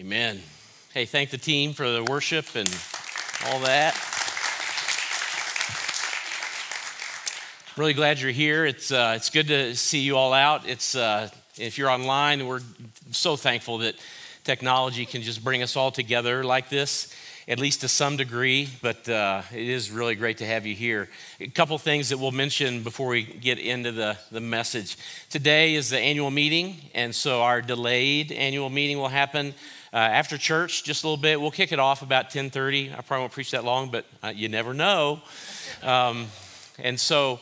Amen. Hey, thank the team for the worship and all that. Really glad you're here. It's, uh, it's good to see you all out. It's, uh, if you're online, we're so thankful that technology can just bring us all together like this, at least to some degree, but uh, it is really great to have you here. A couple things that we'll mention before we get into the, the message. Today is the annual meeting, and so our delayed annual meeting will happen uh, after church, just a little bit. We'll kick it off about 10:30. I probably won't preach that long, but uh, you never know. Um, and so,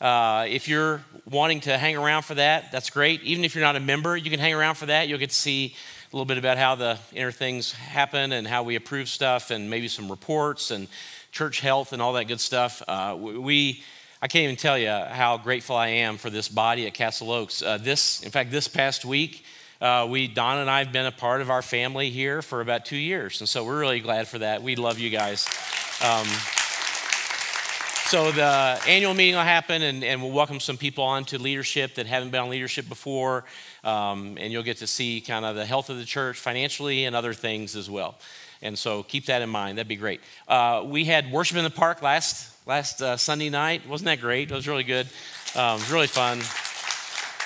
uh, if you're wanting to hang around for that, that's great. Even if you're not a member, you can hang around for that. You'll get to see a little bit about how the inner things happen and how we approve stuff, and maybe some reports and church health and all that good stuff. Uh, we I can't even tell you how grateful I am for this body at Castle Oaks. Uh, this, in fact, this past week, uh, we, Don and I have been a part of our family here for about two years. And so we're really glad for that. We love you guys. Um, so the annual meeting will happen, and, and, we'll welcome some people on to leadership that haven't been on leadership before. Um, and you'll get to see kind of the health of the church financially and other things as well. And so keep that in mind. That'd be great. Uh, we had worship in the park last last uh, Sunday night. Wasn't that great? It was really good. Um, it was really fun.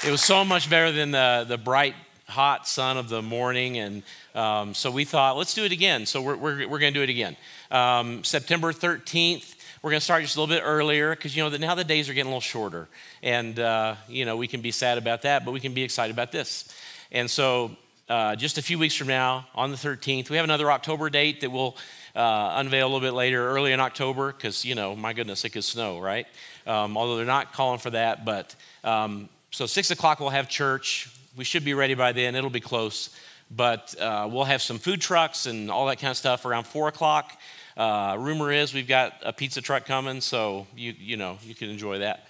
It was so much better than the the bright hot sun of the morning. And um, so we thought, let's do it again. So we're, we're, we're going to do it again. Um, September 13th, we're going to start just a little bit earlier because, you know, now the days are getting a little shorter. And, uh, you know, we can be sad about that, but we can be excited about this. And so uh, just a few weeks from now, on the 13th, we have another October date that we'll uh, unveil a little bit later, early in October, because, you know, my goodness, it could snow, right? Um, although they're not calling for that. But um, so 6 o'clock, we'll have church we should be ready by then. It'll be close. But uh, we'll have some food trucks and all that kind of stuff around 4 o'clock. Uh, rumor is we've got a pizza truck coming, so you, you know, you can enjoy that.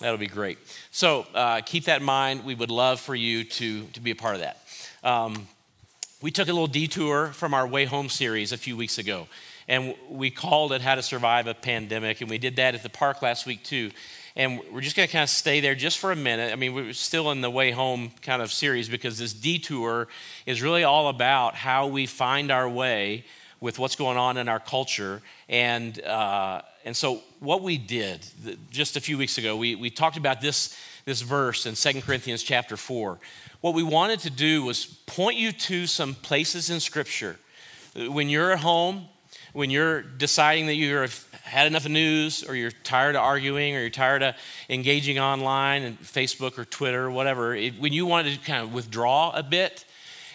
That'll be great. So uh, keep that in mind. We would love for you to, to be a part of that. Um, we took a little detour from our Way Home series a few weeks ago, and we called it How to Survive a Pandemic, and we did that at the park last week too. And we're just going to kind of stay there just for a minute. I mean, we're still in the way home kind of series because this detour is really all about how we find our way with what's going on in our culture. And, uh, and so, what we did just a few weeks ago, we, we talked about this, this verse in Second Corinthians chapter 4. What we wanted to do was point you to some places in Scripture. When you're at home, when you're deciding that you've had enough news or you're tired of arguing or you're tired of engaging online and Facebook or Twitter or whatever, it, when you want to kind of withdraw a bit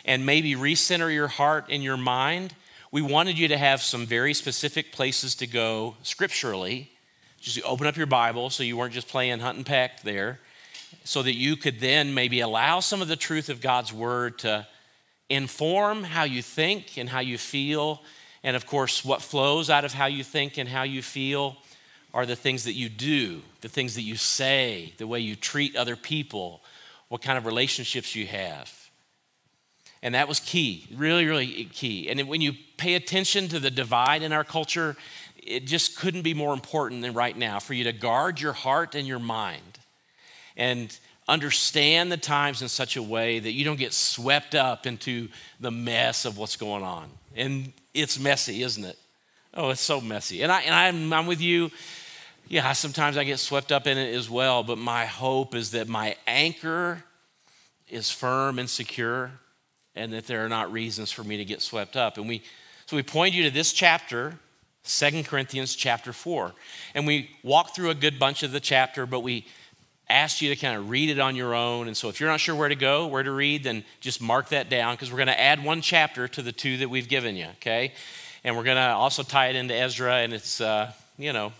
and maybe recenter your heart and your mind, we wanted you to have some very specific places to go scripturally. Just open up your Bible so you weren't just playing hunt and peck there, so that you could then maybe allow some of the truth of God's word to inform how you think and how you feel and of course, what flows out of how you think and how you feel are the things that you do, the things that you say, the way you treat other people, what kind of relationships you have. And that was key, really, really key. And when you pay attention to the divide in our culture, it just couldn't be more important than right now for you to guard your heart and your mind and understand the times in such a way that you don't get swept up into the mess of what's going on. And it's messy, isn't it? Oh, it's so messy. And, I, and I'm, I'm with you. Yeah, sometimes I get swept up in it as well, but my hope is that my anchor is firm and secure and that there are not reasons for me to get swept up. And we, so we point you to this chapter, Second Corinthians chapter 4. And we walk through a good bunch of the chapter, but we asked you to kind of read it on your own. And so if you're not sure where to go, where to read, then just mark that down because we're going to add one chapter to the two that we've given you, okay? And we're going to also tie it into Ezra, and it's, uh, you know,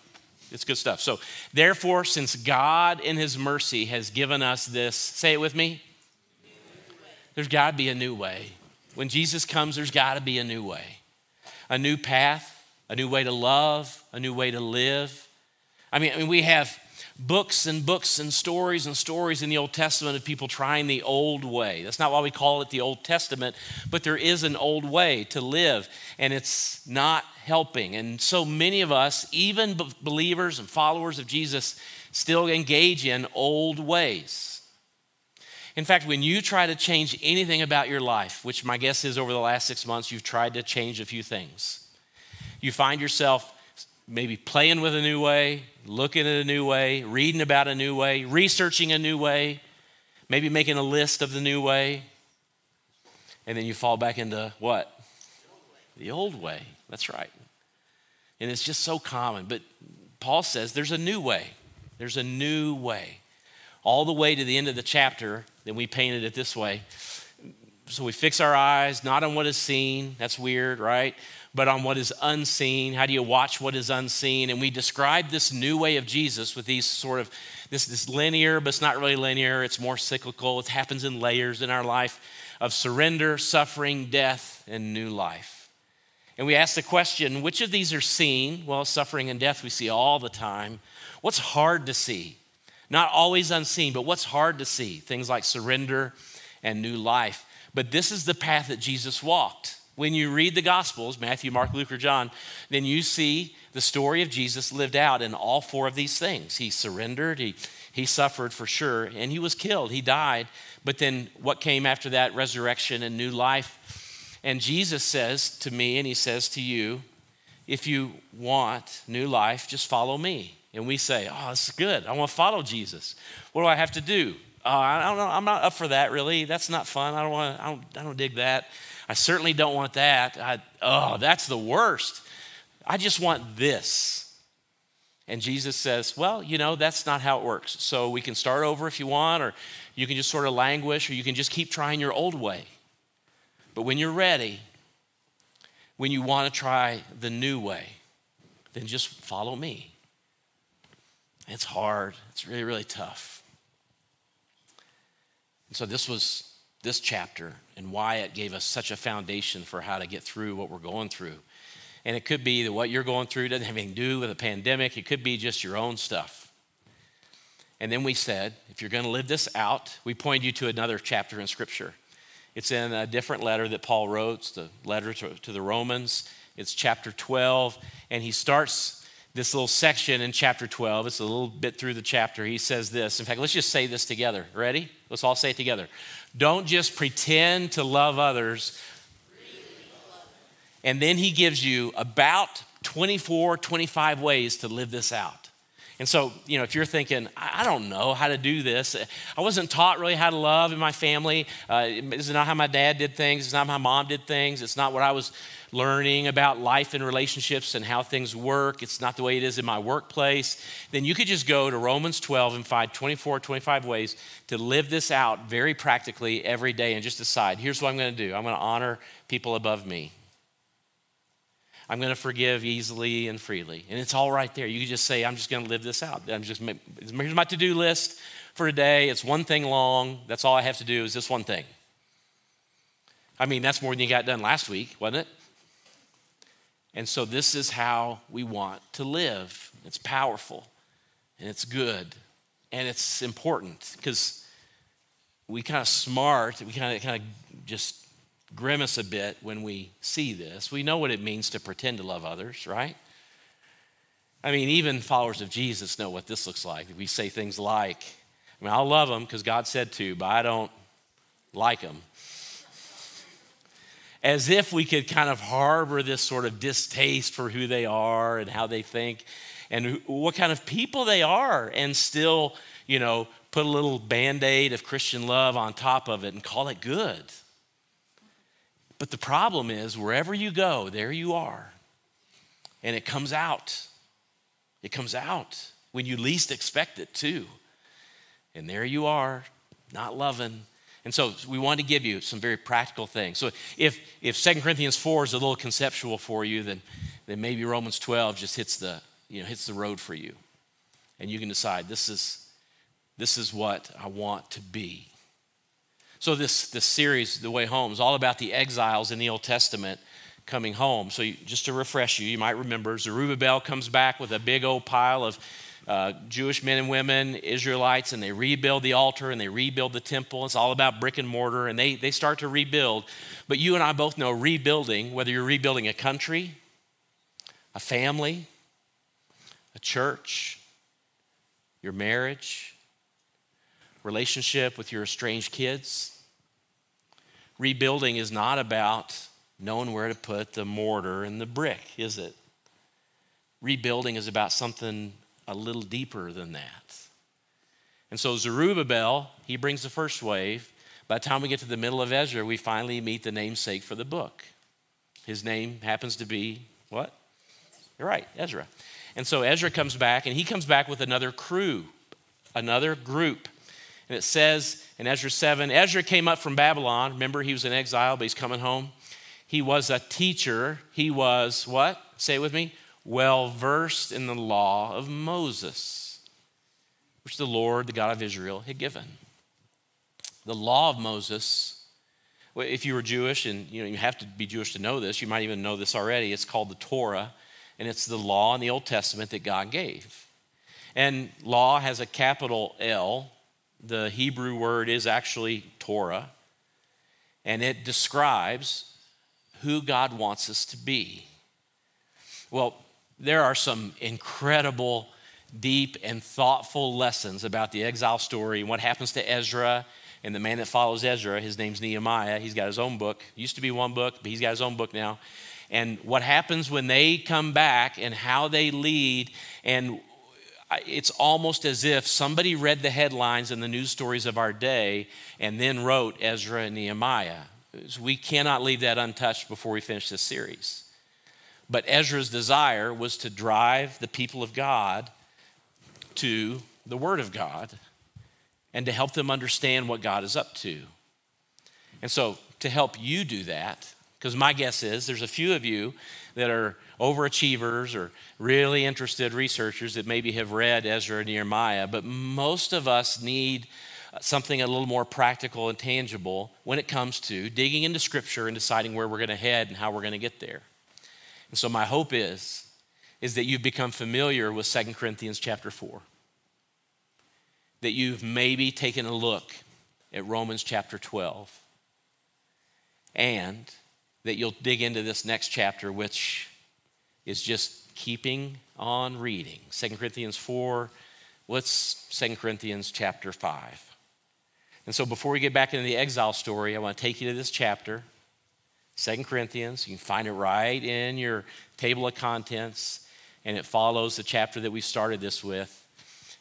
it's good stuff. So, therefore, since God in His mercy has given us this, say it with me. There's got to be a new way. When Jesus comes, there's got to be a new way, a new path, a new way to love, a new way to live. I mean, I mean we have books and books and stories and stories in the Old Testament of people trying the old way. That's not why we call it the Old Testament, but there is an old way to live, and it's not helping. And so many of us, even believers and followers of Jesus, still engage in old ways. In fact, when you try to change anything about your life, which my guess is over the last six months, you've tried to change a few things, you find yourself maybe playing with a new way, looking at a new way, reading about a new way, researching a new way, maybe making a list of the new way, and then you fall back into what? The old way. That's right. And it's just so common. But Paul says there's a new way. There's a new way. All the way to the end of the chapter, then we painted it this way. So we fix our eyes not on what is seen. That's weird, right? but on what is unseen. How do you watch what is unseen? And we describe this new way of Jesus with these sort of this, this linear, but it's not really linear. It's more cyclical. It happens in layers in our life of surrender, suffering, death, and new life. And we ask the question which of these are seen? Well, suffering and death we see all the time. What's hard to see? Not always unseen, but what's hard to see? Things like surrender and new life. But this is the path that Jesus walked when you read the Gospels, Matthew, Mark, Luke, or John, then you see the story of Jesus lived out in all four of these things. He surrendered, he, he suffered for sure, and he was killed, he died. But then what came after that? Resurrection and new life. And Jesus says to me, and he says to you, if you want new life, just follow me. And we say, oh, this is good. I want to follow Jesus. What do I have to do? Uh, I don't know. I'm not up for that, really. That's not fun. I don't want. I don't, I don't dig that. I certainly don't want that. I, oh, that's the worst. I just want this. And Jesus says, Well, you know, that's not how it works. So we can start over if you want, or you can just sort of languish, or you can just keep trying your old way. But when you're ready, when you want to try the new way, then just follow me. It's hard, it's really, really tough. And so this was this chapter and why it gave us such a foundation for how to get through what we're going through. And it could be that what you're going through doesn't have anything to do with a pandemic, it could be just your own stuff. And then we said, if you're going to live this out, we point you to another chapter in Scripture. It's in a different letter that Paul wrote, the letter to, to the Romans. It's chapter 12, and he starts this little section in chapter 12. It's a little bit through the chapter. He says this. In fact, let's just say this together. Ready? Let's all say it together. Don't just pretend to love others. And then he gives you about 24, 25 ways to live this out. And so, you know, if you're thinking, I don't know how to do this, I wasn't taught really how to love in my family. Uh, it's not how my dad did things. It's not how my mom did things. It's not what I was learning about life and relationships and how things work. It's not the way it is in my workplace. Then you could just go to Romans 12 and find 24, 25 ways to live this out very practically every day and just decide here's what I'm going to do I'm going to honor people above me. I'm going to forgive easily and freely. And it's all right there. You just say, I'm just going to live this out. I'm just, here's my to do list for today. It's one thing long. That's all I have to do is this one thing. I mean, that's more than you got done last week, wasn't it? And so, this is how we want to live. It's powerful and it's good and it's important because we kind of smart, we kind of kind of just grimace a bit when we see this. We know what it means to pretend to love others, right? I mean, even followers of Jesus know what this looks like. We say things like, I mean, I'll love them because God said to, but I don't like them. As if we could kind of harbor this sort of distaste for who they are and how they think and what kind of people they are and still, you know, put a little band aid of Christian love on top of it and call it good. But the problem is, wherever you go, there you are. And it comes out. It comes out when you least expect it, too. And there you are, not loving. And so we want to give you some very practical things. So if, if 2 Corinthians 4 is a little conceptual for you, then, then maybe Romans 12 just hits the, you know, hits the road for you. And you can decide this is, this is what I want to be. So this, this series, The Way Home, is all about the exiles in the Old Testament coming home. So you, just to refresh you, you might remember Zerubbabel comes back with a big old pile of uh, Jewish men and women, Israelites, and they rebuild the altar and they rebuild the temple. It's all about brick and mortar, and they, they start to rebuild. But you and I both know rebuilding, whether you're rebuilding a country, a family, a church, your marriage, relationship with your estranged kids. Rebuilding is not about knowing where to put the mortar and the brick, is it? Rebuilding is about something a little deeper than that. And so Zerubbabel, he brings the first wave. By the time we get to the middle of Ezra, we finally meet the namesake for the book. His name happens to be what? You're right, Ezra. And so Ezra comes back, and he comes back with another crew, another group. And it says in Ezra 7 Ezra came up from Babylon. Remember, he was in exile, but he's coming home. He was a teacher. He was what? Say it with me well versed in the law of Moses, which the Lord, the God of Israel, had given. The law of Moses, if you were Jewish, and you, know, you have to be Jewish to know this, you might even know this already, it's called the Torah, and it's the law in the Old Testament that God gave. And law has a capital L. The Hebrew word is actually Torah, and it describes who God wants us to be. Well, there are some incredible, deep, and thoughtful lessons about the exile story and what happens to Ezra and the man that follows Ezra. His name's Nehemiah. He's got his own book. Used to be one book, but he's got his own book now. And what happens when they come back and how they lead. And it's almost as if somebody read the headlines and the news stories of our day and then wrote Ezra and Nehemiah. We cannot leave that untouched before we finish this series. But Ezra's desire was to drive the people of God to the Word of God and to help them understand what God is up to. And so, to help you do that, because my guess is there's a few of you that are overachievers or really interested researchers that maybe have read Ezra and Nehemiah, but most of us need something a little more practical and tangible when it comes to digging into Scripture and deciding where we're going to head and how we're going to get there. And so my hope is is that you've become familiar with 2 Corinthians chapter 4. That you've maybe taken a look at Romans chapter 12. And that you'll dig into this next chapter which is just keeping on reading. 2 Corinthians 4, what's 2 Corinthians chapter 5? And so before we get back into the exile story, I want to take you to this chapter Second Corinthians. You can find it right in your table of contents, and it follows the chapter that we started this with.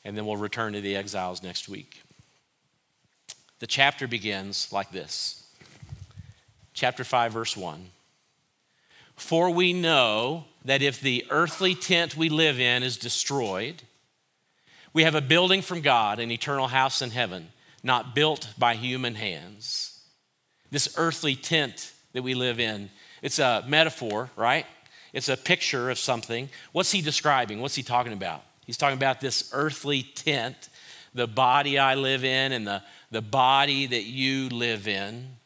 And then we'll return to the exiles next week. The chapter begins like this Chapter 5, verse 1. For we know that if the earthly tent we live in is destroyed, we have a building from God, an eternal house in heaven, not built by human hands. This earthly tent that we live in. It's a metaphor, right? It's a picture of something. What's he describing? What's he talking about? He's talking about this earthly tent, the body I live in, and the, the body that you live in.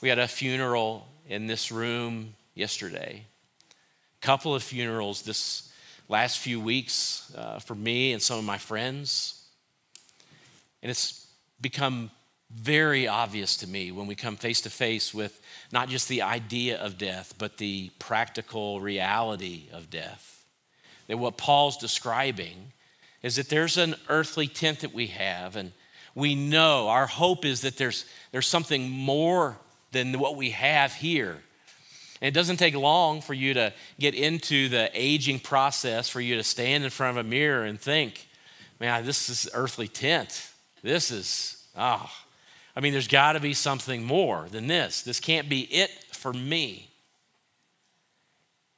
We had a funeral in this room yesterday. A couple of funerals this last few weeks uh, for me and some of my friends. And it's become very obvious to me when we come face to face with not just the idea of death, but the practical reality of death. That what Paul's describing is that there's an earthly tent that we have, and we know our hope is that there's, there's something more than what we have here. And it doesn't take long for you to get into the aging process, for you to stand in front of a mirror and think, man, this is earthly tent. This is, ah, oh, I mean, there's got to be something more than this. This can't be it for me.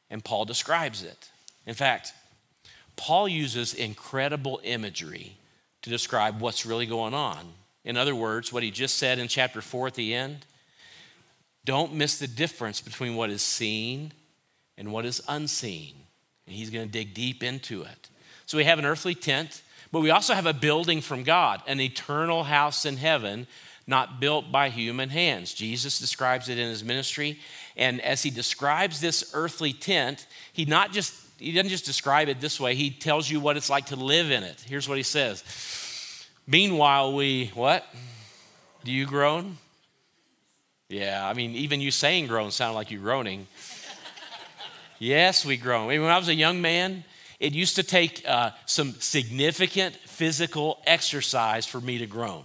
And Paul describes it. In fact, Paul uses incredible imagery to describe what's really going on. In other words, what he just said in chapter 4 at the end don't miss the difference between what is seen and what is unseen. And he's going to dig deep into it. So we have an earthly tent, but we also have a building from God, an eternal house in heaven not built by human hands. Jesus describes it in his ministry. And as he describes this earthly tent, he not just he doesn't just describe it this way, he tells you what it's like to live in it. Here's what he says. Meanwhile, we what? Do you groan? Yeah, I mean, even you saying groan sounded like you groaning. yes, we groan. When I was a young man, it used to take uh, some significant physical exercise for me to groan.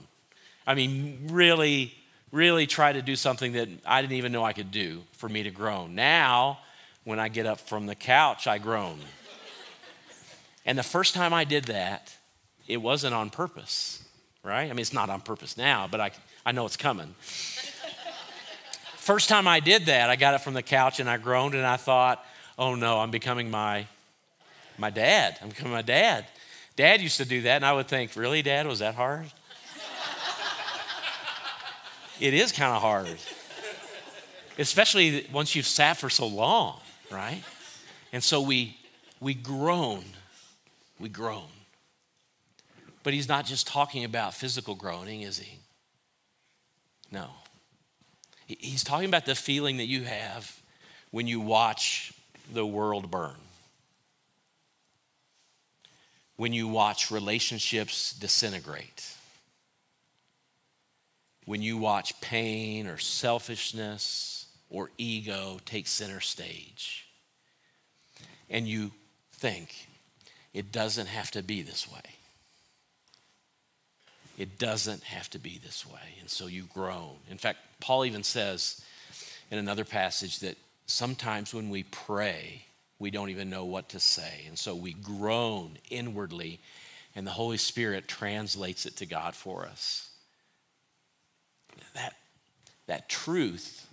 I mean, really, really try to do something that I didn't even know I could do for me to groan. Now, when I get up from the couch, I groan. and the first time I did that, it wasn't on purpose, right? I mean, it's not on purpose now, but I, I know it's coming. First time I did that, I got up from the couch and I groaned and I thought, oh no, I'm becoming my, my dad. I'm becoming my dad. Dad used to do that, and I would think, really, Dad, was that hard? it is kind of hard, especially once you've sat for so long, right? And so we, we groan. We groan. But he's not just talking about physical groaning, is he? No. He's talking about the feeling that you have when you watch the world burn. When you watch relationships disintegrate when you watch pain or selfishness or ego take center stage. And you think, it doesn't have to be this way. It doesn't have to be this way. And so you groan. In fact, Paul even says in another passage that sometimes when we pray, we don't even know what to say. And so we groan inwardly, and the Holy Spirit translates it to God for us that, that truth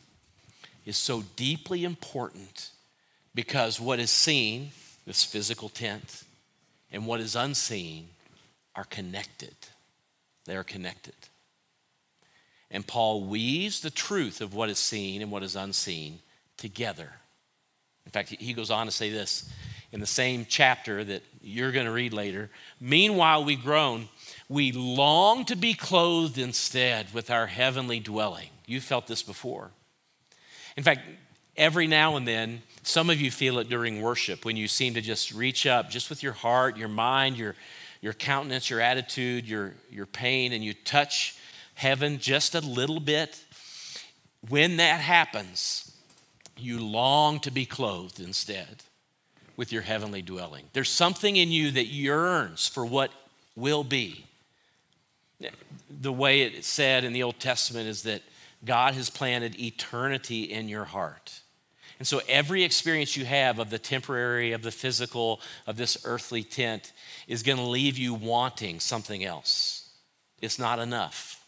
is so deeply important because what is seen, this physical tent, and what is unseen are connected. They are connected. And Paul weaves the truth of what is seen and what is unseen together. In fact, he goes on to say this in the same chapter that you're going to read later. Meanwhile, we groan we long to be clothed instead with our heavenly dwelling. You felt this before. In fact, every now and then, some of you feel it during worship when you seem to just reach up, just with your heart, your mind, your, your countenance, your attitude, your, your pain, and you touch heaven just a little bit. When that happens, you long to be clothed instead with your heavenly dwelling. There's something in you that yearns for what will be the way it's said in the Old Testament is that God has planted eternity in your heart. And so every experience you have of the temporary, of the physical, of this earthly tent is going to leave you wanting something else. It's not enough.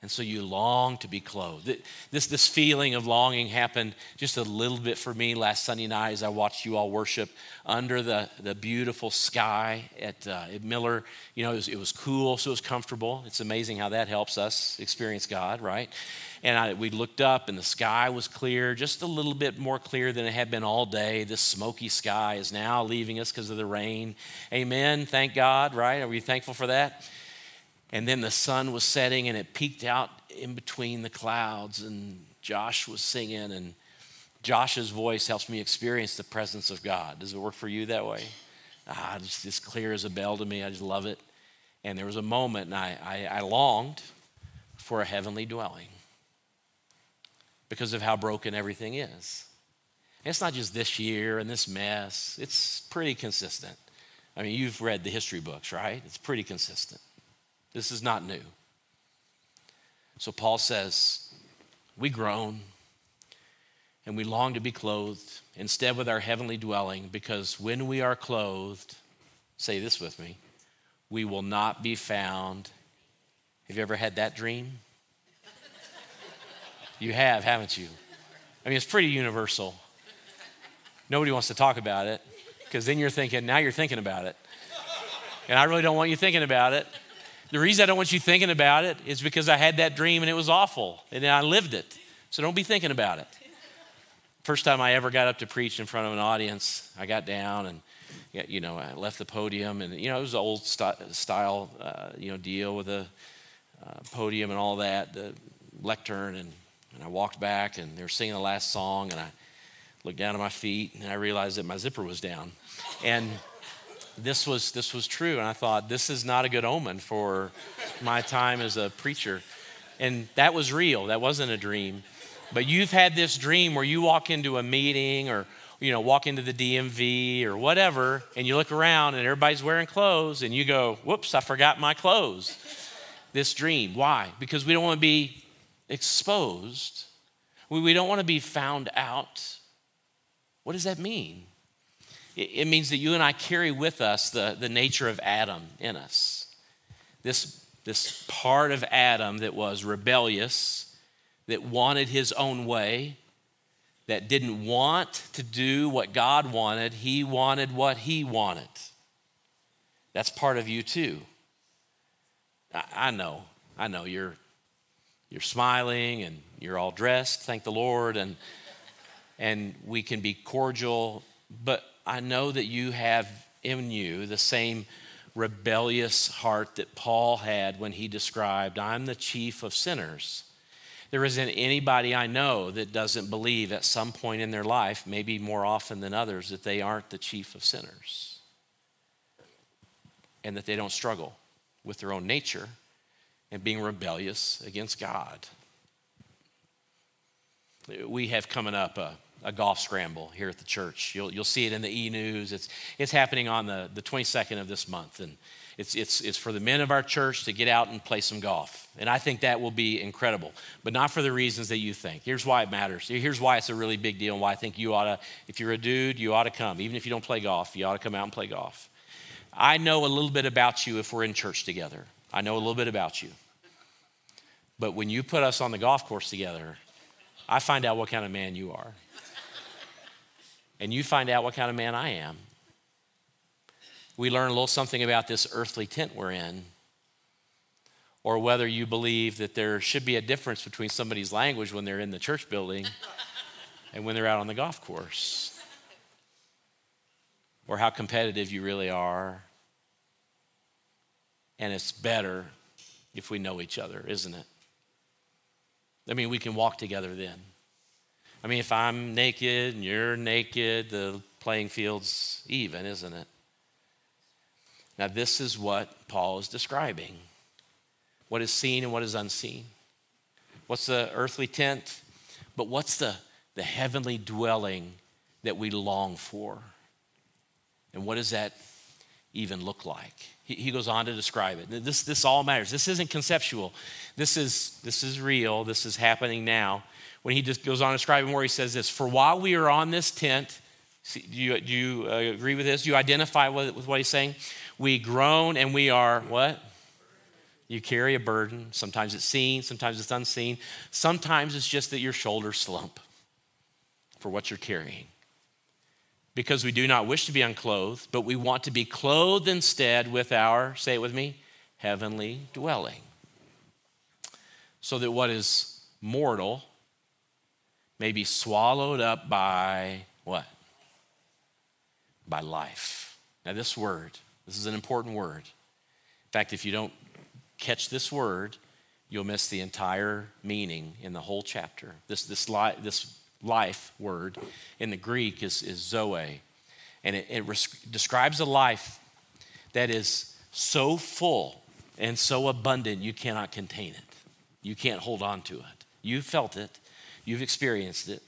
And so you long to be clothed. This, this feeling of longing happened just a little bit for me last Sunday night as I watched you all worship under the, the beautiful sky at, uh, at Miller. You know, it was, it was, cool, so it was comfortable. It's amazing how that helps us experience God, right? And I, we looked up, and the sky was clear, just a little bit more clear than it had been all day. This smoky sky is now leaving us because of the rain. Amen. Thank God, right? Are we thankful for that? And then the sun was setting and it peeked out in between the clouds, and Josh was singing, and Josh's voice helps me experience the presence of God. Does it work for you that way? Ah, just as clear as a bell to me. I just love it. And there was a moment, and I, I, I longed for a heavenly dwelling because of how broken everything is. And it's not just this year and this mess, it's pretty consistent. I mean, you've read the history books, right? It's pretty consistent. This is not new. So Paul says, We groan and we long to be clothed instead with our heavenly dwelling, because when we are clothed, say this with me, we will not be found. Have you ever had that dream? You have, haven't you? I mean, it's pretty universal. Nobody wants to talk about it because then you're thinking, now you're thinking about it. And I really don't want you thinking about it the reason I don't want you thinking about it is because I had that dream and it was awful and I lived it. So don't be thinking about it. First time I ever got up to preach in front of an audience, I got down and you know I left the podium and you know it was an old style uh, you know deal with a uh, podium and all that, the lectern and, and I walked back and they were singing the last song and I looked down at my feet and I realized that my zipper was down and this was this was true and i thought this is not a good omen for my time as a preacher and that was real that wasn't a dream but you've had this dream where you walk into a meeting or you know, walk into the DMV or whatever, and you look around and everybody's wearing clothes, and you go, whoops, I forgot my clothes. this dream. Why? Because we don't want to be exposed. We, we don't want to be found out. What does that mean? It, means that you and I carry with us the, the nature of Adam in us. This, this part of Adam that was rebellious, that wanted his own way, that didn't want to do what God wanted, he wanted what he wanted. That's part of you too. I, I know, I know you're you're smiling and you're all dressed, thank the Lord, and and we can be cordial, but I know that you have in you the same rebellious heart that Paul had when he described, I'm the chief of sinners. There isn't anybody I know that doesn't believe at some point in their life, maybe more often than others, that they aren't the chief of sinners and that they don't struggle with their own nature and being rebellious against God. We have coming up a, a golf scramble here at the church. You'll, you'll see it in the e news. It's, it's happening on the, the 22nd of this month. And it's, it's, it's for the men of our church to get out and play some golf. And I think that will be incredible, but not for the reasons that you think. Here's why it matters. Here's why it's a really big deal and why I think you ought to, if you're a dude, you ought to come. Even if you don't play golf, you ought to come out and play golf. I know a little bit about you if we're in church together. I know a little bit about you. But when you put us on the golf course together, I find out what kind of man you are. And you find out what kind of man I am we learn a little something about this earthly tent we're in, or whether you believe that there should be a difference between somebody's language when they're in the church building and when they're out on the golf course, or how competitive you really are. And it's better if we know each other, isn't it? I mean, we can walk together then. I mean, if I'm naked and you're naked, the playing field's even, isn't it? Now, this is what Paul is describing what is seen and what is unseen. What's the earthly tent? But what's the, the heavenly dwelling that we long for? And what does that even look like? He, he goes on to describe it. This, this all matters. This isn't conceptual. This is, this is real. This is happening now. When he just goes on describing more, he says this For while we are on this tent, see, do you, do you uh, agree with this? Do you identify with, with what he's saying? We groan and we are what? You carry a burden. Sometimes it's seen, sometimes it's unseen. Sometimes it's just that your shoulders slump for what you're carrying. Because we do not wish to be unclothed, but we want to be clothed instead with our, say it with me, heavenly dwelling. So that what is mortal may be swallowed up by what? By life. Now, this word, this is an important word. In fact, if you don't catch this word, you'll miss the entire meaning in the whole chapter. This, this, li- this life word in the Greek is, is zoe, and it, it res- describes a life that is so full and so abundant you cannot contain it. You can't hold on to it. You've felt it, you've experienced it.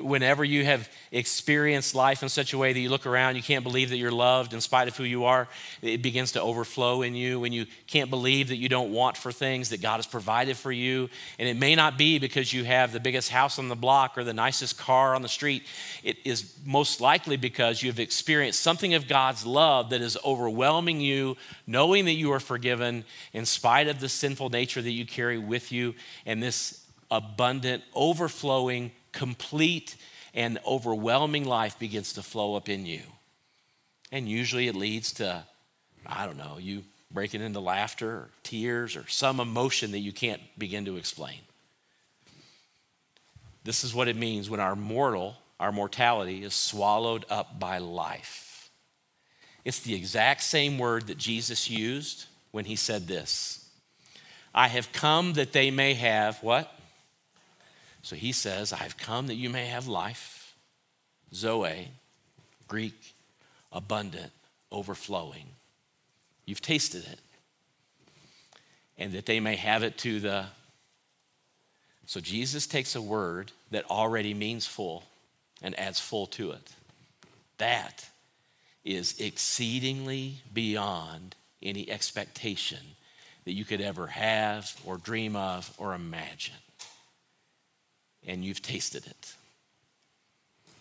Whenever you have experienced life in such a way that you look around, you can't believe that you're loved in spite of who you are, it begins to overflow in you. When you can't believe that you don't want for things that God has provided for you, and it may not be because you have the biggest house on the block or the nicest car on the street, it is most likely because you have experienced something of God's love that is overwhelming you, knowing that you are forgiven in spite of the sinful nature that you carry with you, and this abundant, overflowing, complete and overwhelming life begins to flow up in you. And usually it leads to, I don't know, you breaking into laughter or tears or some emotion that you can't begin to explain. This is what it means when our mortal, our mortality, is swallowed up by life. It's the exact same word that Jesus used when he said this I have come that they may have what? So he says, I've come that you may have life, Zoe, Greek, abundant, overflowing. You've tasted it. And that they may have it to the. So Jesus takes a word that already means full, and adds full to it. That is exceedingly beyond any expectation that you could ever have or dream of or imagine. And you've tasted it.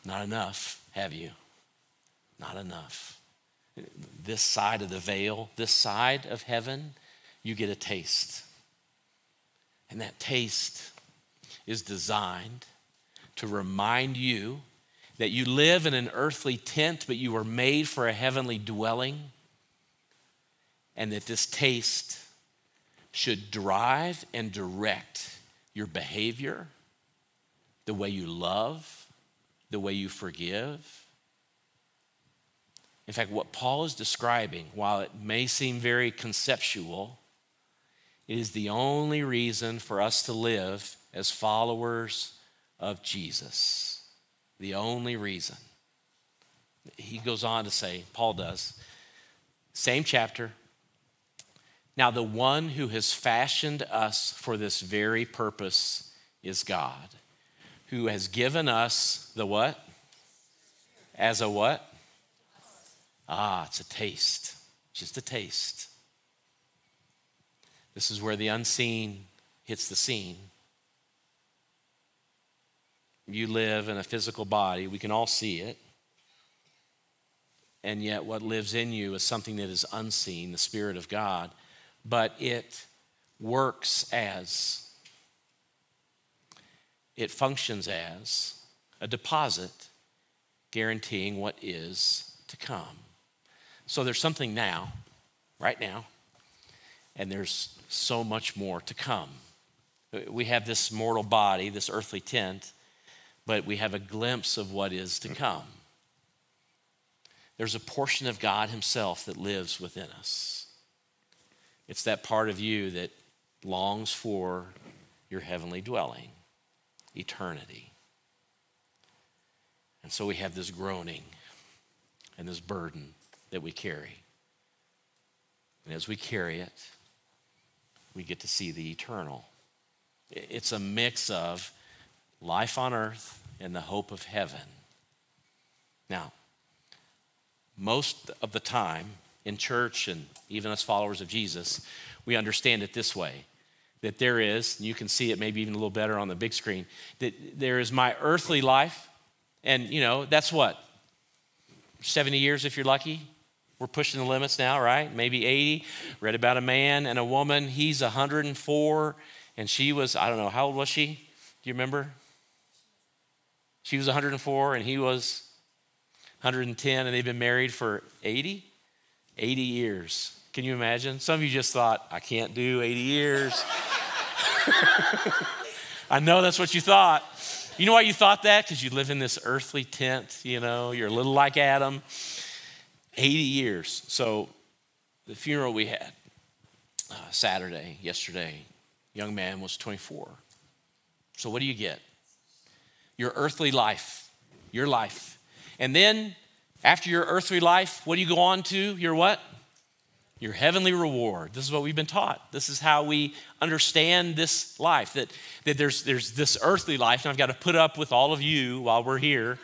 Not enough, have you? Not enough. This side of the veil, this side of heaven, you get a taste. And that taste is designed to remind you that you live in an earthly tent, but you were made for a heavenly dwelling, and that this taste should drive and direct your behavior, the way you love, the way you forgive. In fact, what Paul is describing, while it may seem very conceptual, is the only reason for us to live as followers of Jesus. The only reason. He goes on to say, Paul does, same chapter. Now, the one who has fashioned us for this very purpose is God, who has given us the what? As a what? Ah, it's a taste, just a taste. This is where the unseen hits the scene. You live in a physical body, we can all see it. And yet, what lives in you is something that is unseen, the Spirit of God, but it works as, it functions as a deposit guaranteeing what is to come. So there's something now, right now, and there's so much more to come. We have this mortal body, this earthly tent, but we have a glimpse of what is to come. There's a portion of God Himself that lives within us. It's that part of you that longs for your heavenly dwelling, eternity. And so we have this groaning and this burden that we carry. And as we carry it, we get to see the eternal. It's a mix of life on earth and the hope of heaven. Now, most of the time in church and even as followers of Jesus, we understand it this way that there is, you can see it maybe even a little better on the big screen, that there is my earthly life, and you know, that's what? 70 years if you're lucky. We're pushing the limits now, right? Maybe 80. Read about a man and a woman. He's 104, and she was, I don't know, how old was she? Do you remember? She was 104 and he was 110, and they've been married for 80? 80 years. Can you imagine? Some of you just thought, I can't do 80 years. I know that's what you thought. You know why you thought that? Because you live in this earthly tent, you know, you're a little like Adam. 80 years. So the funeral we had uh, Saturday, yesterday, young man was 24. So what do you get? your earthly life, your life. And then after your earthly life, what do you go on to? Your what? Your heavenly reward. This is what we've been taught. This is how we understand this life that, that there's, there's this earthly life, and I've got to put up with all of you while we're here.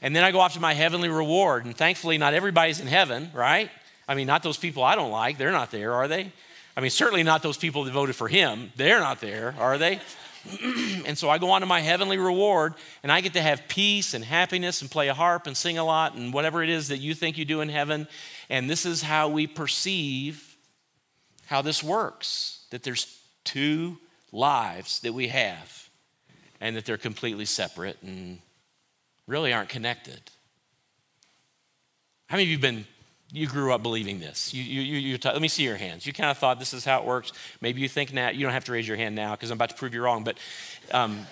And then I go off to my heavenly reward. And thankfully, not everybody's in heaven, right? I mean, not those people I don't like. They're not there, are they? I mean, certainly not those people that voted for him. They're not there, are they? and so I go on to my heavenly reward, and I get to have peace and happiness and play a harp and sing a lot and whatever it is that you think you do in heaven. And this is how we perceive how this works that there's two lives that we have, and that they're completely separate and really aren't connected. How many of you have been you grew up believing this. You, you, you, you t- let me see your hands. You kind of thought this is how it works. Maybe you think now, you don't have to raise your hand now because I'm about to prove you wrong, but um,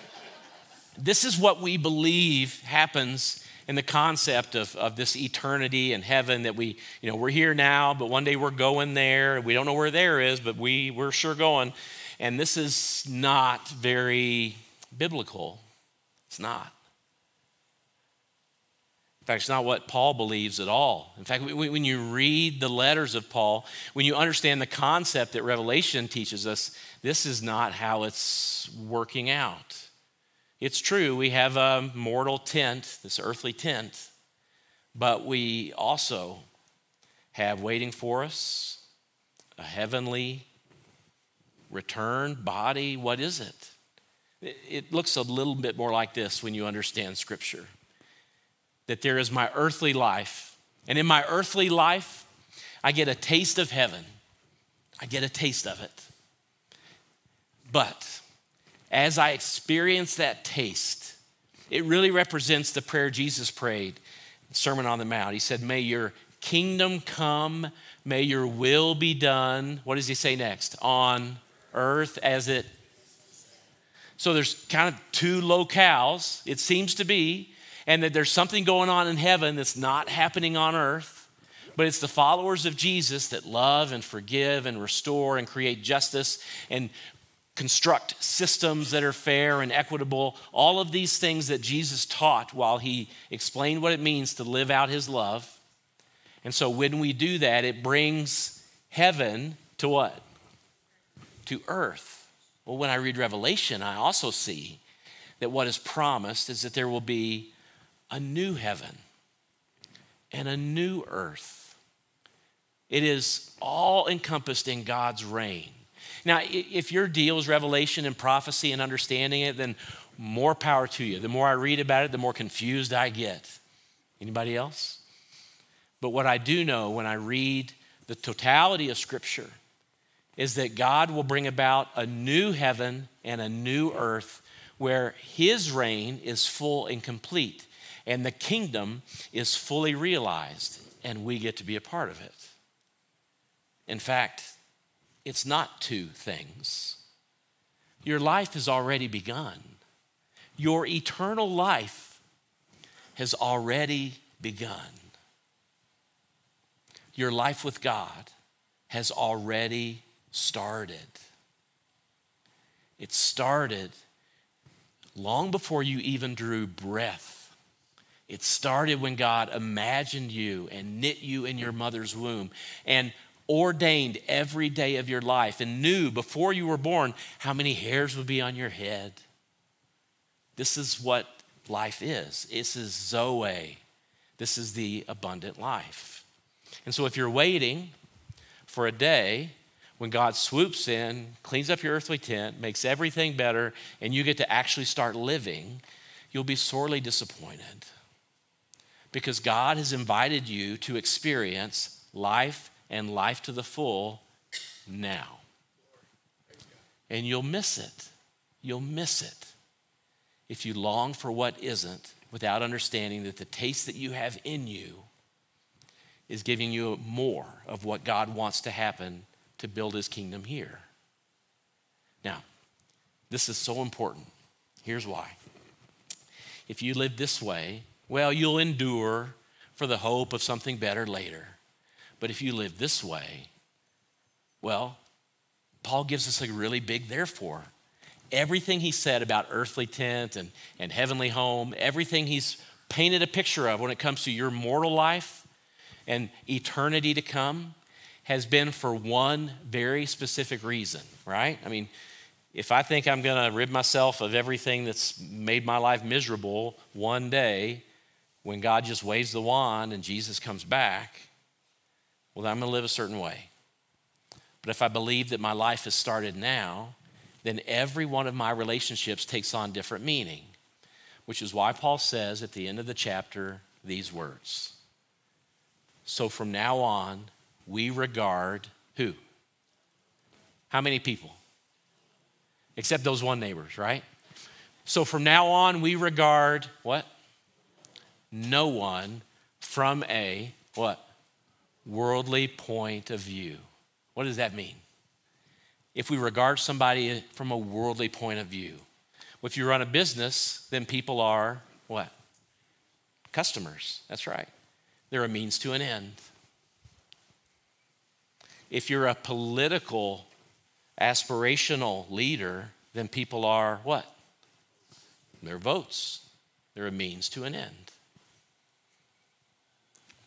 this is what we believe happens in the concept of, of this eternity and heaven that we, you know, we're here now, but one day we're going there. We don't know where there is, but we, we're sure going. And this is not very biblical. It's not. Fact, it's not what Paul believes at all. In fact, when you read the letters of Paul, when you understand the concept that Revelation teaches us, this is not how it's working out. It's true, we have a mortal tent, this earthly tent, but we also have waiting for us a heavenly return body. What is it? It looks a little bit more like this when you understand Scripture that there is my earthly life, and in my earthly life, I get a taste of heaven. I get a taste of it. But as I experience that taste, it really represents the prayer Jesus prayed, Sermon on the Mount. He said, May your kingdom come, may your will be done. What does he say next? On earth as it. So there's kind of two locales, it seems to be, and that there's something going on in heaven that's not happening on earth. But it's the followers of Jesus that love and forgive and restore and create justice and construct systems that are fair and equitable. All of these things that Jesus taught while he explained what it means to live out his love. And so when we do that, it brings heaven to what? To earth. Well, when I read Revelation, I also see that what is promised is that there will be a new heaven and a new earth. It is all encompassed in God's reign. Now, if your deal is revelation and prophecy and understanding it, then more power to you. The more I read about it, the more confused I get. Anybody else? But what I do know when I read the totality of Scripture is that God will bring about a new heaven and a new earth where His reign is full and complete, and the kingdom is fully realized, and we get to be a part of it. In fact, it's not two things. Your life has already begun. Your eternal life has already begun. Your life with God has already started. It started long before you even drew breath. It started when God imagined you and knit you in your mother's womb. And ordained every day of your life and knew before you were born how many hairs would be on your head. This is what life is. This is Zoe. This is the abundant life. And so if you're waiting for a day when God swoops in, cleans up your earthly tent, makes everything better, and you get to actually start living, you'll be sorely disappointed. Because God has invited you to experience life and life to the full now. And you'll miss it. You'll miss it if you long for what isn't without understanding that the taste that you have in you is giving you more of what God wants to happen to build his kingdom here. Now, this is so important. Here's why. If you live this way, well, you'll endure for the hope of something better later. But if you live this way, well, Paul gives us a really big therefore. Everything he said about earthly tent and, and heavenly home, everything he's painted a picture of when it comes to your mortal life and eternity to come, has been for one very specific reason, right? I mean, if I think I'm going to rid myself of everything that's made my life miserable one day, when God just waves the wand and Jesus comes back, well, I'm going to live a certain way. But if I believe that my life has started now, then every one of my relationships takes on different meaning, which is why Paul says at the end of the chapter these words. So from now on, we regard who? How many people? Except those one neighbors, right? So from now on, we regard what? No one from a what? worldly point of view. What does that mean? If we regard somebody from a worldly point of view, if you run a business, then people are what? Customers. That's right. They're a means to an end. If you're a political, aspirational leader, then people are what? They're votes. They're a means to an end.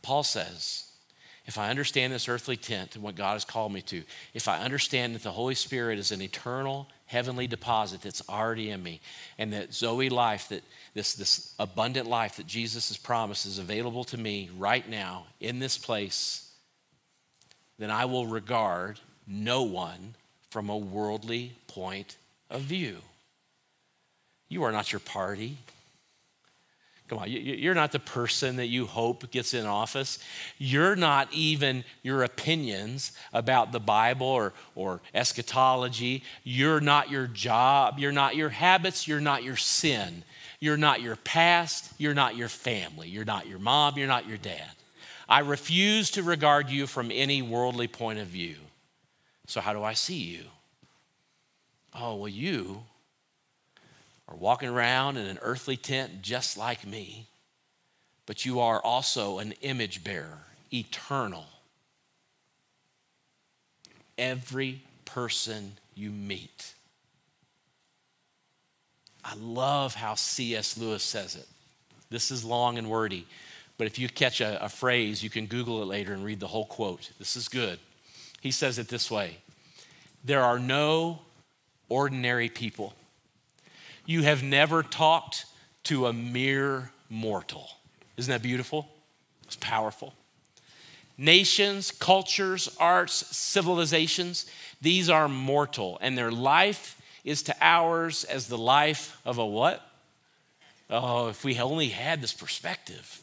Paul says, if I understand this earthly tent and what God has called me to, if I understand that the Holy Spirit is an eternal heavenly deposit that's already in me, and that Zoe life, that this, this abundant life that Jesus has promised is available to me right now in this place, then I will regard no one from a worldly point of view. You are not your party. Come on, you're not the person that you hope gets in office. You're not even your opinions about the Bible or, or eschatology. You're not your job. You're not your habits. You're not your sin. You're not your past. You're not your family. You're not your mom. You're not your dad. I refuse to regard you from any worldly point of view. So, how do I see you? Oh, well, you are walking around in an earthly tent just like me, but you are also an image bearer, eternal. Every person you meet. I love how C.S. Lewis says it. This is long and wordy, but if you catch a, a phrase, you can Google it later and read the whole quote. This is good. He says it this way There are no ordinary people you have never talked to a mere mortal. Isn't that beautiful? It's powerful. Nations, cultures, arts, civilizations, these are mortal, and their life is to ours as the life of a what? Oh, if we only had this perspective.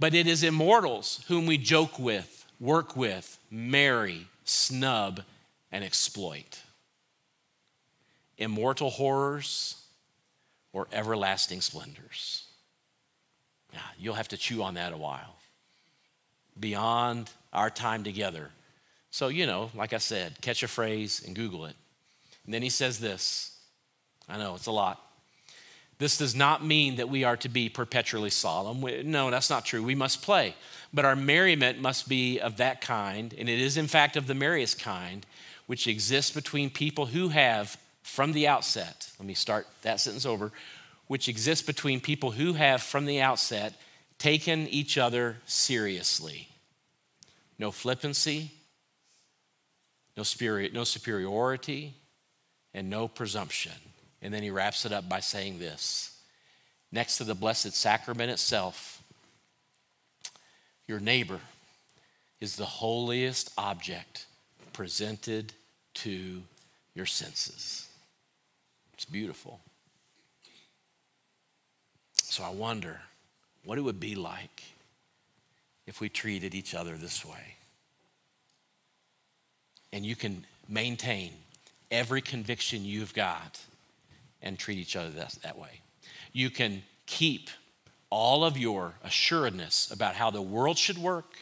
But it is immortals whom we joke with, work with, marry, snub, and exploit immortal horrors, or everlasting splendors. Yeah, you'll have to chew on that a while. Beyond our time together. So, you know, like I said, catch a phrase and Google it. And then he says this I know it's a lot. This does not mean that we are to be perpetually solemn. No, that's not true. We must play. But our merriment must be of that kind, and it is, in fact, of the merriest kind, which exists between people who have from the outset, let me start that sentence over, which exists between people who have from the outset taken each other seriously. No flippancy, no, spirit, no superiority, and no presumption. And then he wraps it up by saying this next to the Blessed Sacrament itself, your neighbor is the holiest object presented to your senses. It's beautiful. So I wonder what it would be like if we treated each other this way. And you can maintain every conviction you've got and treat each other that, that way. You can keep all of your assuredness about how the world should work,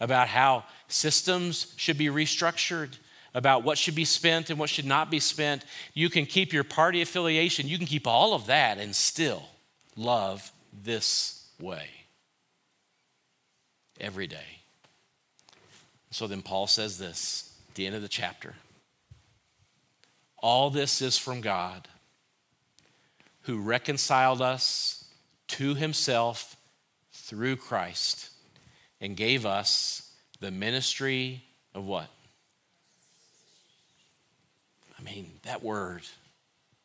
about how systems should be restructured, about what should be spent and what should not be spent. You can keep your party affiliation, you can keep all of that and still love this way every day. So then Paul says this at the end of the chapter All this is from God who reconciled us to himself through Christ and gave us the ministry of what? I mean, that word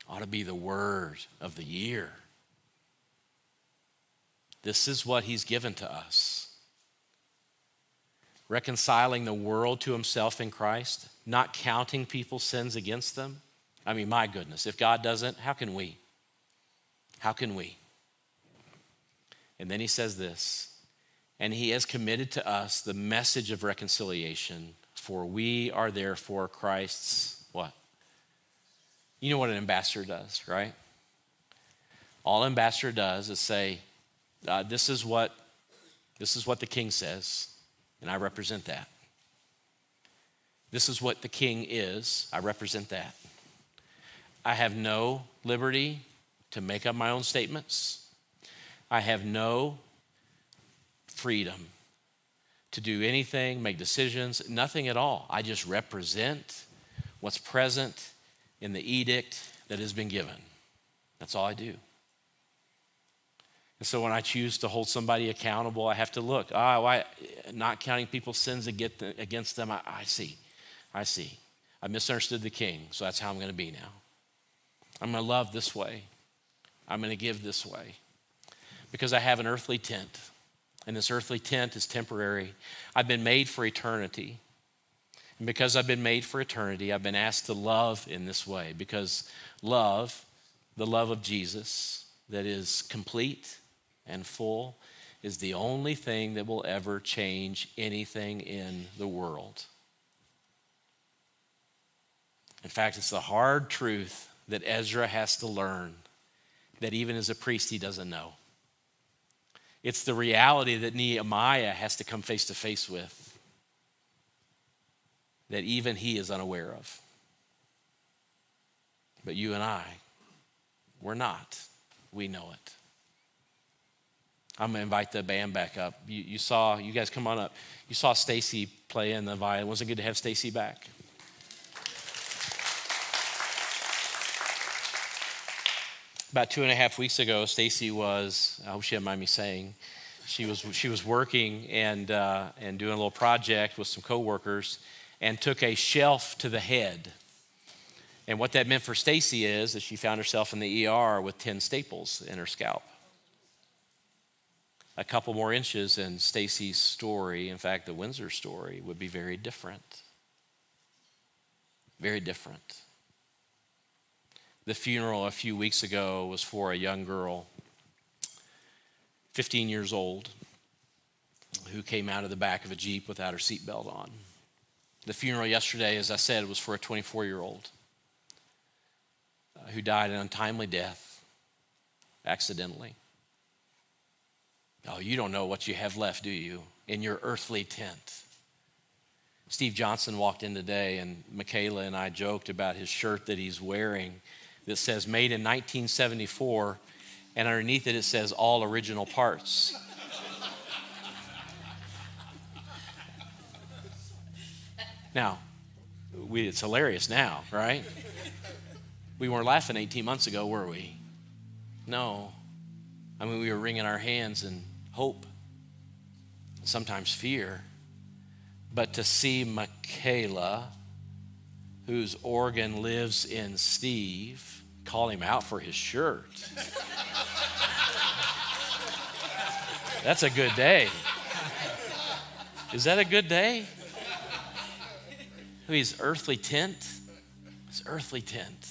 ought to be the word of the year. This is what he's given to us. Reconciling the world to himself in Christ, not counting people's sins against them. I mean, my goodness, if God doesn't, how can we? How can we? And then he says this, and he has committed to us the message of reconciliation, for we are therefore Christ's? You know what an ambassador does, right? All an ambassador does is say, uh, this is what this is what the king says, and I represent that. This is what the king is, I represent that. I have no liberty to make up my own statements. I have no freedom to do anything, make decisions, nothing at all. I just represent what's present in the edict that has been given. That's all I do. And so when I choose to hold somebody accountable, I have to look. Ah, why not counting people's sins against them? I, I see. I see. I misunderstood the king, so that's how I'm going to be now. I'm going to love this way. I'm going to give this way. Because I have an earthly tent, and this earthly tent is temporary. I've been made for eternity. And because I've been made for eternity, I've been asked to love in this way. Because love, the love of Jesus, that is complete and full, is the only thing that will ever change anything in the world. In fact, it's the hard truth that Ezra has to learn that even as a priest, he doesn't know. It's the reality that Nehemiah has to come face to face with that even he is unaware of. But you and I, we're not. We know it. I'm to invite the band back up. You, you saw, you guys come on up. You saw Stacy play in the violin. Wasn't it good to have Stacy back? About two and a half weeks ago, Stacy was, I hope she didn't mind me saying, she was, she was working and, uh, and doing a little project with some coworkers and took a shelf to the head. And what that meant for Stacy is that she found herself in the ER with 10 staples in her scalp. A couple more inches, and Stacy's story, in fact, the Windsor story, would be very different. Very different. The funeral a few weeks ago was for a young girl, 15 years old, who came out of the back of a Jeep without her seatbelt on. The funeral yesterday, as I said, was for a 24 year old uh, who died an untimely death accidentally. Oh, you don't know what you have left, do you, in your earthly tent? Steve Johnson walked in today, and Michaela and I joked about his shirt that he's wearing that says made in 1974, and underneath it, it says all original parts. Now, we, it's hilarious now, right? We weren't laughing 18 months ago, were we? No. I mean, we were wringing our hands in hope, sometimes fear. But to see Michaela, whose organ lives in Steve, call him out for his shirt. That's a good day. Is that a good day? His earthly tent, his earthly tent,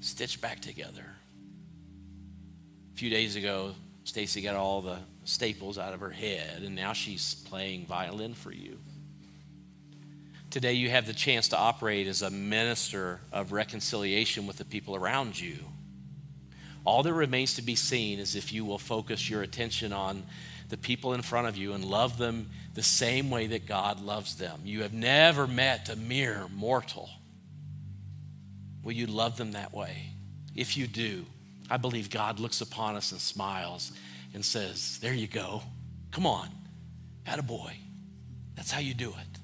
stitched back together. A few days ago, Stacy got all the staples out of her head, and now she's playing violin for you. Today, you have the chance to operate as a minister of reconciliation with the people around you. All that remains to be seen is if you will focus your attention on the people in front of you and love them the same way that God loves them. You have never met a mere mortal. Will you love them that way? If you do, I believe God looks upon us and smiles and says, There you go. Come on. Had a boy. That's how you do it.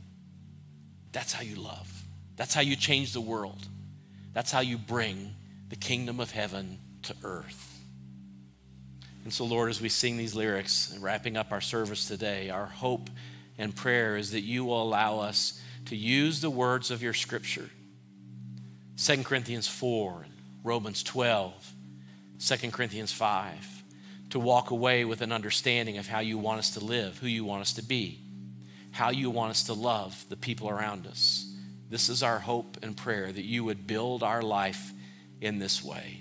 That's how you love. That's how you change the world. That's how you bring the kingdom of heaven to earth. And so, Lord, as we sing these lyrics wrapping up our service today, our hope and prayer is that you will allow us to use the words of your scripture 2 Corinthians 4, Romans 12, 2 Corinthians 5, to walk away with an understanding of how you want us to live, who you want us to be how you want us to love the people around us. This is our hope and prayer that you would build our life in this way.